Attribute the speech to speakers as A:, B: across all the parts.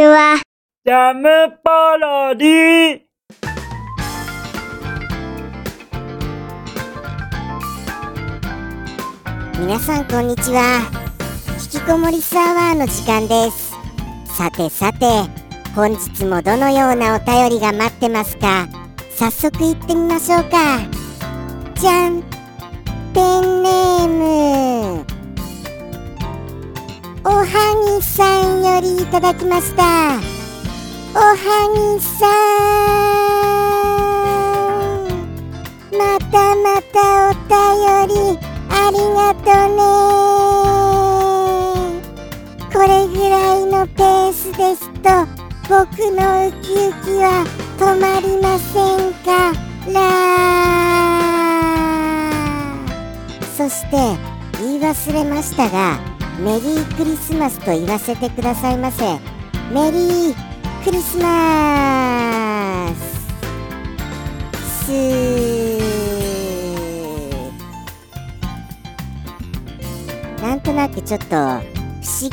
A: ちは。
B: ジャムパロディ。
C: 皆さんこんにちは。引きこもりサワーの時間です。さてさて本日もどのようなお便りが待ってますか？早速行ってみましょうか。じゃんペンネームりいただきました。おはぎさん。またまたお便りありがとね。これぐらいのペースですと僕のウキウキは止まりませんか。らそして言い忘れましたがメリークリスマスと言わせてくださいませ。メリークリスマス。なんとなくちょっと不思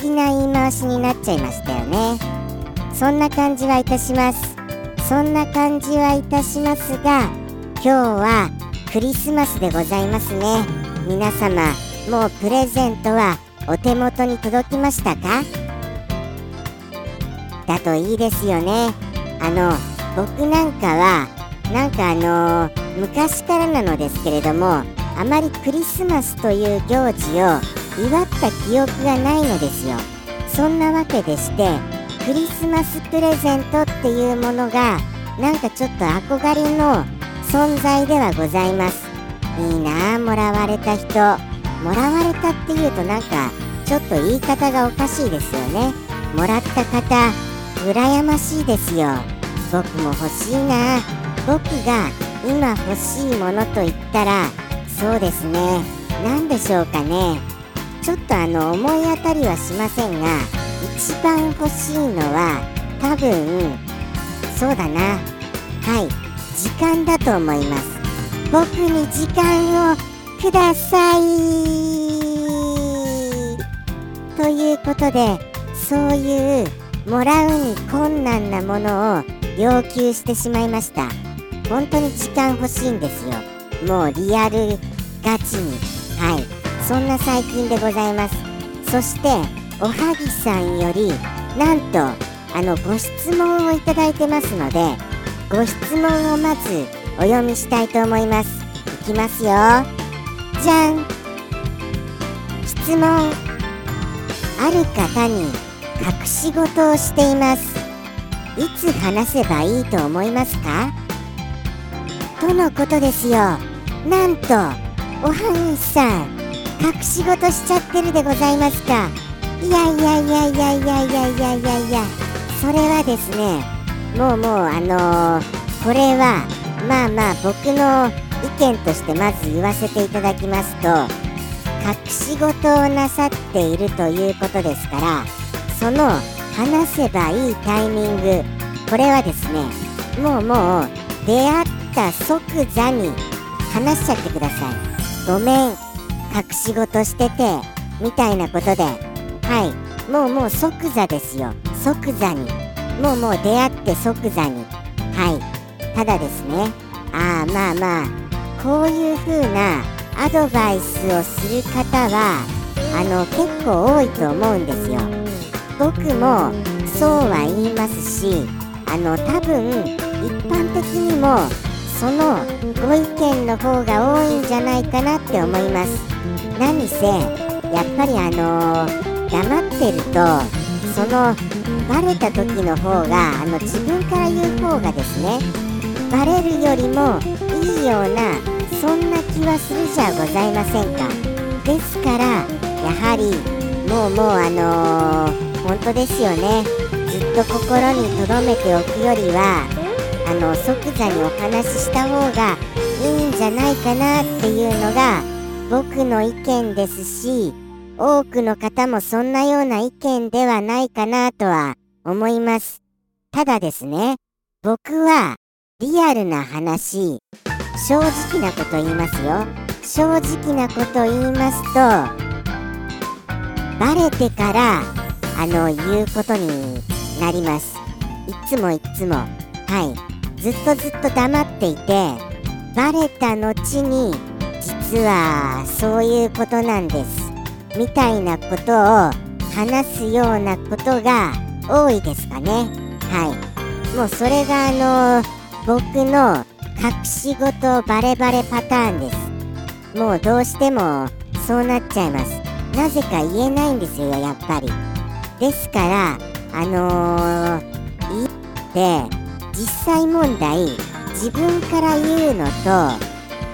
C: 議な言い回しになっちゃいましたよね。そんな感じはいたします。そんな感じはいたしますが今日はクリスマスでございますね。皆様もうプレゼントはお手元に届きましたか？だといいですよね。あの僕なんかはなんかあの昔からなのですけれどもあまりクリスマスという行事を祝った記憶がないのですよ。そんなわけでしてクリスマスプレゼントっていうものがなんかちょっと憧れの存在ではございます。いいなあもらわれた人。もらわれたっていうとなんかちょっと言い方がおかしいですよね。もらった方羨ましいですよ。僕も欲しいな。僕が今欲しいものと言ったらそうですね。何でしょうかね。ちょっとあの思い当たりはしませんが一番欲しいのは多分そうだな。はい。時間だと思います。僕に時間をください。ということでそういうもらうに困難なものを要求してしまいました。本当に時間欲しいんですよ。もうリアルガチに。はい。そんな最近でございます。そしておはぎさんよりなんとあのご質問をいただいてますのでご質問をまずお読みしたいと思います。いきますよ。じゃん。質問。ある方に隠し事をしています。いつ話せばいいと思いますか？とのことですよ。なんとおはぎさん隠し事しちゃってるでございますか？いやいやいやいやいやいやいやいやいや。それはですねもうもうあのー、これはまあまあ僕の意見としてまず言わせていただきますと隠し事をなさっているということですからその話せばいいタイミングこれはですねもうもう出会った即座に話しちゃってください。ごめん隠し事しててみたいなことで。はい。もうもう即座ですよ。即座に。もうもう出会って即座に。はい。ただですね。ああまあまあ。こういう風なアドバイスをする方はあの結構多いと思うんですよ。僕もそうは言いますしあの多分一般的にもそのご意見の方が多いんじゃないかなって思います。何せやっぱりあの黙ってるとそのバレた時の方があの自分から言う方がですねバレるよりもようなそんな気はするじゃございませんか。ですからやはりもうもうあのー、本当ですよね。ずっと心に留めておくよりはあの即座にお話しした方がいいんじゃないかなっていうのが僕の意見ですし多くの方もそんなような意見ではないかなとは思います。ただですね僕はリアルな話正直なこと言いますよ。正直なこと言いますとバレてからあの言うことになります。いつもいつも。はい。ずっとずっと黙っていてバレた後に実はそういうことなんです。みたいなことを話すようなことが多いですかね。はい。もうそれがあの僕の隠し事バレバレパターンです。もうどうしてもそうなっちゃいます。なぜか言えないんですよやっぱり。ですからあのー、言って実際問題自分から言うのと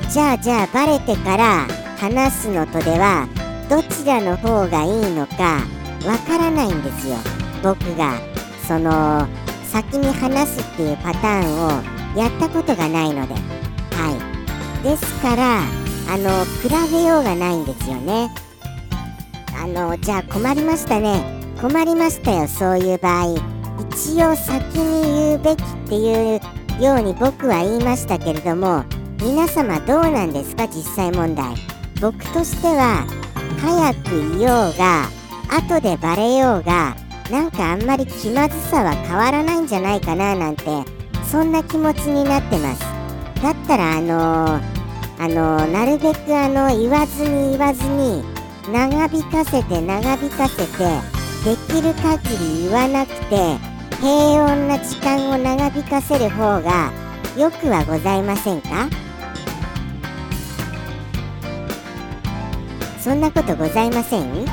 C: じゃあじゃあバレてから話すのとではどちらの方がいいのかわからないんですよ僕が。その先に話すっていうパターンをやったことがないので。はい。ですからあの比べようがないんですよね。あのじゃあ困りましたね。困りましたよそういう場合。一応先に言うべきっていうように僕は言いましたけれども皆様どうなんですか実際問題。僕としては早く言おうが後でバレようがなんかあんまり気まずさは変わらないんじゃないかななんてそんな気持ちになってます。だったらあのーあのなるべくあの言わずに言わずに長引かせて長引かせてできる限り言わなくて平穏な時間を長引かせる方がよくはございませんか？そんなことございません？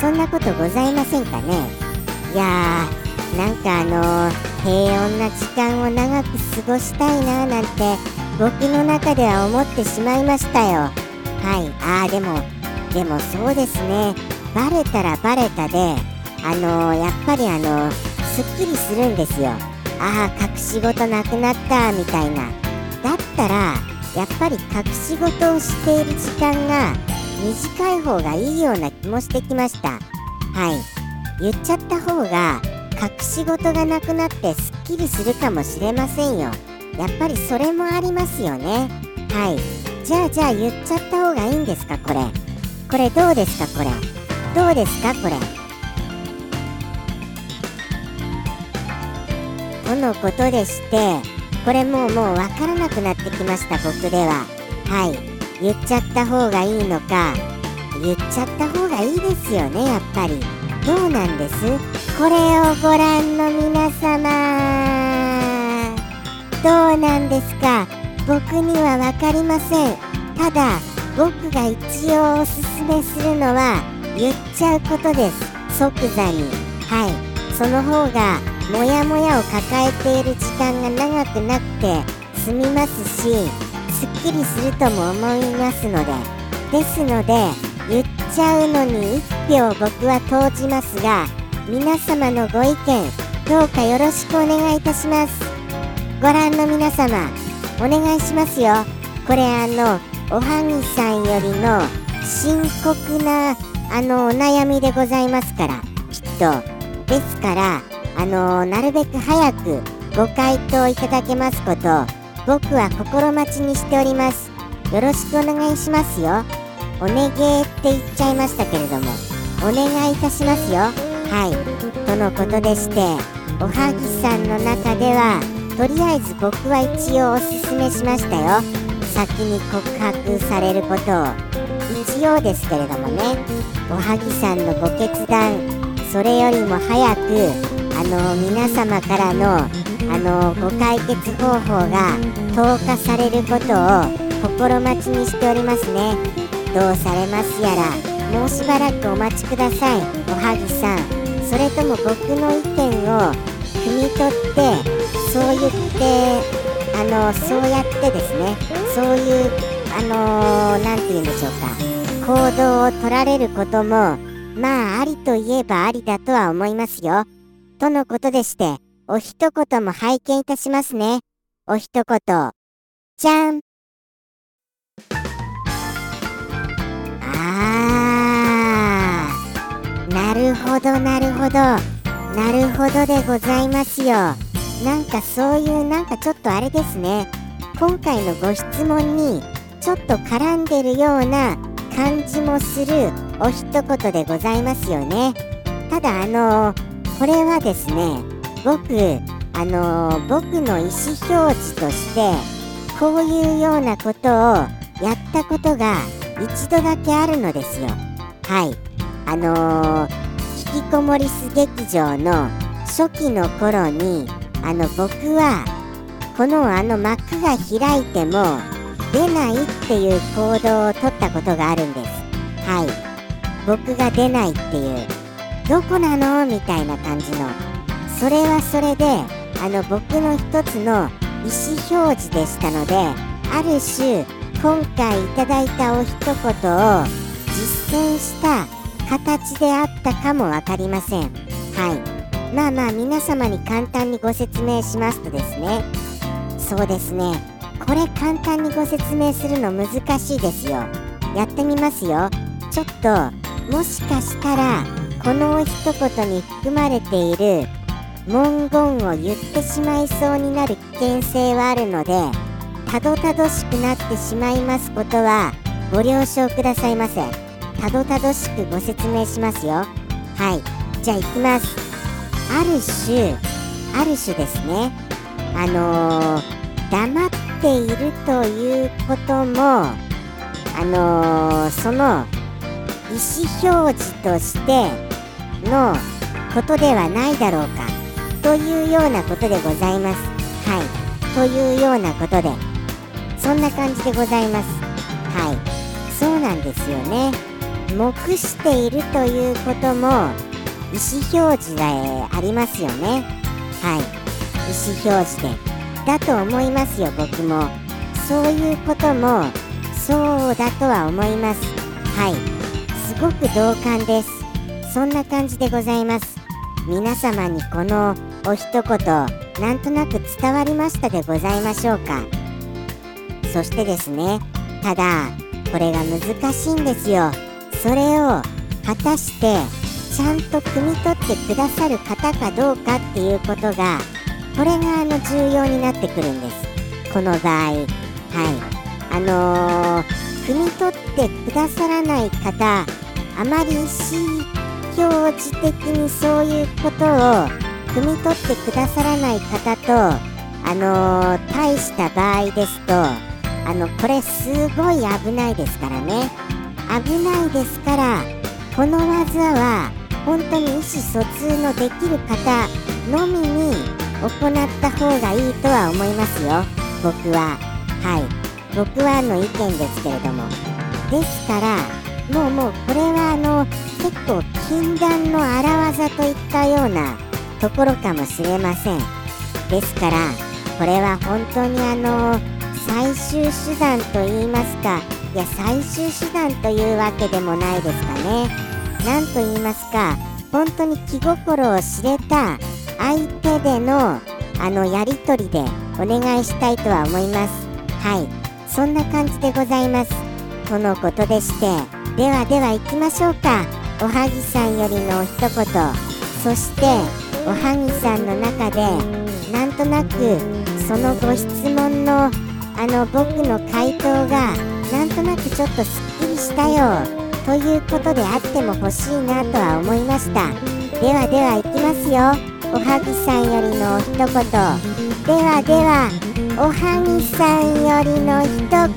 C: そんなことございませんかね？いやーなんかあの平穏な時間を長く過ごしたいななんて僕の中では思ってしまいましたよ。はい。ああでもでもそうですね。バレたらバレたであのー、やっぱりあのー、すっきりするんですよ。ああ隠し事なくなったみたいな。だったらやっぱり隠し事をしている時間が短い方がいいような気もしてきました。はい。言っちゃった方が隠し事がなくなってすっきりするかもしれませんよ。やっぱりそれもありますよね。はい。じゃあじゃあ言っちゃった方がいいんですかこれ。これどうですかこれ。どうですかこれ。とのことでしてこれもうもう分からなくなってきました僕では。はい。言っちゃった方がいいのか。言っちゃった方がいいですよねやっぱり。どうなんです。これをご覧の皆様どうなんですか？僕には分かりません。ただ僕が一応おすすめするのは言っちゃうことです。即座に。はい。その方がモヤモヤを抱えている時間が長くなくて済みますしすっきりするとも思いますので。ですので言っちゃうのに1票僕は投じますが皆様のご意見どうかよろしくお願いいたします。ご覧の皆様お願いしますよ。これあのおはぎさんよりの深刻なあのお悩みでございますからきっと。ですからあのなるべく早くご回答いただけますこと僕は心待ちにしております。よろしくお願いしますよ。お願えって言っちゃいましたけれども。お願いいたしますよ。はい。とのことでしておはぎさんの中ではとりあえず僕は一応おすすめしましたよ。先に告白されることを一応ですけれどもね。おはぎさんのご決断それよりも早くあの皆様からのあのご解決方法が投下されることを心待ちにしておりますね。どうされますやら。もうしばらくお待ちください。おはぎさん。それとも僕の意見を汲み取ってそう言ってあのそうやってですね。そういうあの何、て言うんでしょうか。行動を取られることもまあありといえばありだとは思いますよ。とのことでしてお一言も拝見いたしますね。お一言。じゃんほどなるほど。なるほどでございますよ。なんかそういうなんかちょっとあれですね。今回のご質問にちょっと絡んでるような感じもするお一言でございますよね。ただあのこれはですね僕あのー僕の意思表示としてこういうようなことをやったことが一度だけあるのですよ。はい。あのー引きこもりす劇場の初期の頃にあの僕はこのあの幕が開いても出ないっていう行動を取ったことがあるんです。はい。僕が出ないっていう。どこなのみたいな感じの。それはそれであの僕の一つの意思表示でしたのである種今回いただいたお一言を実践した形であったかも分かりません。はい。まあまあ皆様に簡単にご説明しますとですね。そうですね。これ簡単にご説明するの難しいですよ。やってみますよ。ちょっともしかしたらこの一言に含まれている文言を言ってしまいそうになる危険性はあるのでたどたどしくなってしまいますことはご了承くださいませ。たどたどしくご説明しますよ。はい。じゃあ行きます。ある種ある種ですね。あのー黙っているということもあのーその意思表示としてのことではないだろうか。というようなことでございます。はい。というようなことで。そんな感じでございます。はい。そうなんですよね。目しているということも意思表示でありますよね。はい。意思表示で。だと思いますよ僕も。そういうこともそうだとは思います。はい。すごく同感です。そんな感じでございます。皆様にこのお一言なんとなく伝わりましたでございましょうか。そしてですねただこれが難しいんですよ。それを果たしてちゃんと汲み取ってくださる方かどうかっていうことがこれがあの重要になってくるんです。この場合。はい。あのー、汲み取ってくださらない方あまり意思表示的にそういうことを汲み取ってくださらない方とあのー、対した場合ですとあのこれすごい危ないですからね。危ないですからこの技は本当に意思疎通のできる方のみに行った方がいいとは思いますよ。僕は。はい。僕はの意見ですけれども。ですからもうもうこれはあの結構禁断の荒技といったようなところかもしれません。ですからこれは本当にあの最終手段と言いますかいや最終手段というわけでもないですかね。なんと言いますか本当に気心を知れた相手でのあのやり取りでお願いしたいとは思います。はい。そんな感じでございます。とのことでしてではでは行きましょうか。おはぎさんよりの一言。そしておはぎさんの中でなんとなくそのご質問のあの僕の回答がとなくちょっとすっきりしたよということであっても欲しいなとは思いました。ではでは行きますよ。おはぎさんよりの一言。ではではおはぎさんよりの一言。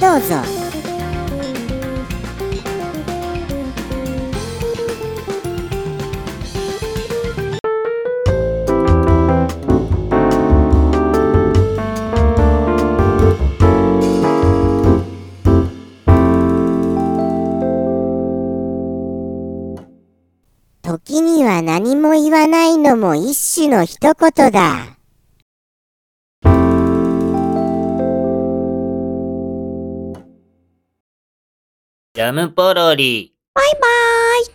C: どうぞ。も一種の一言だ。
B: ジャムポロリ。
A: バイバーイ。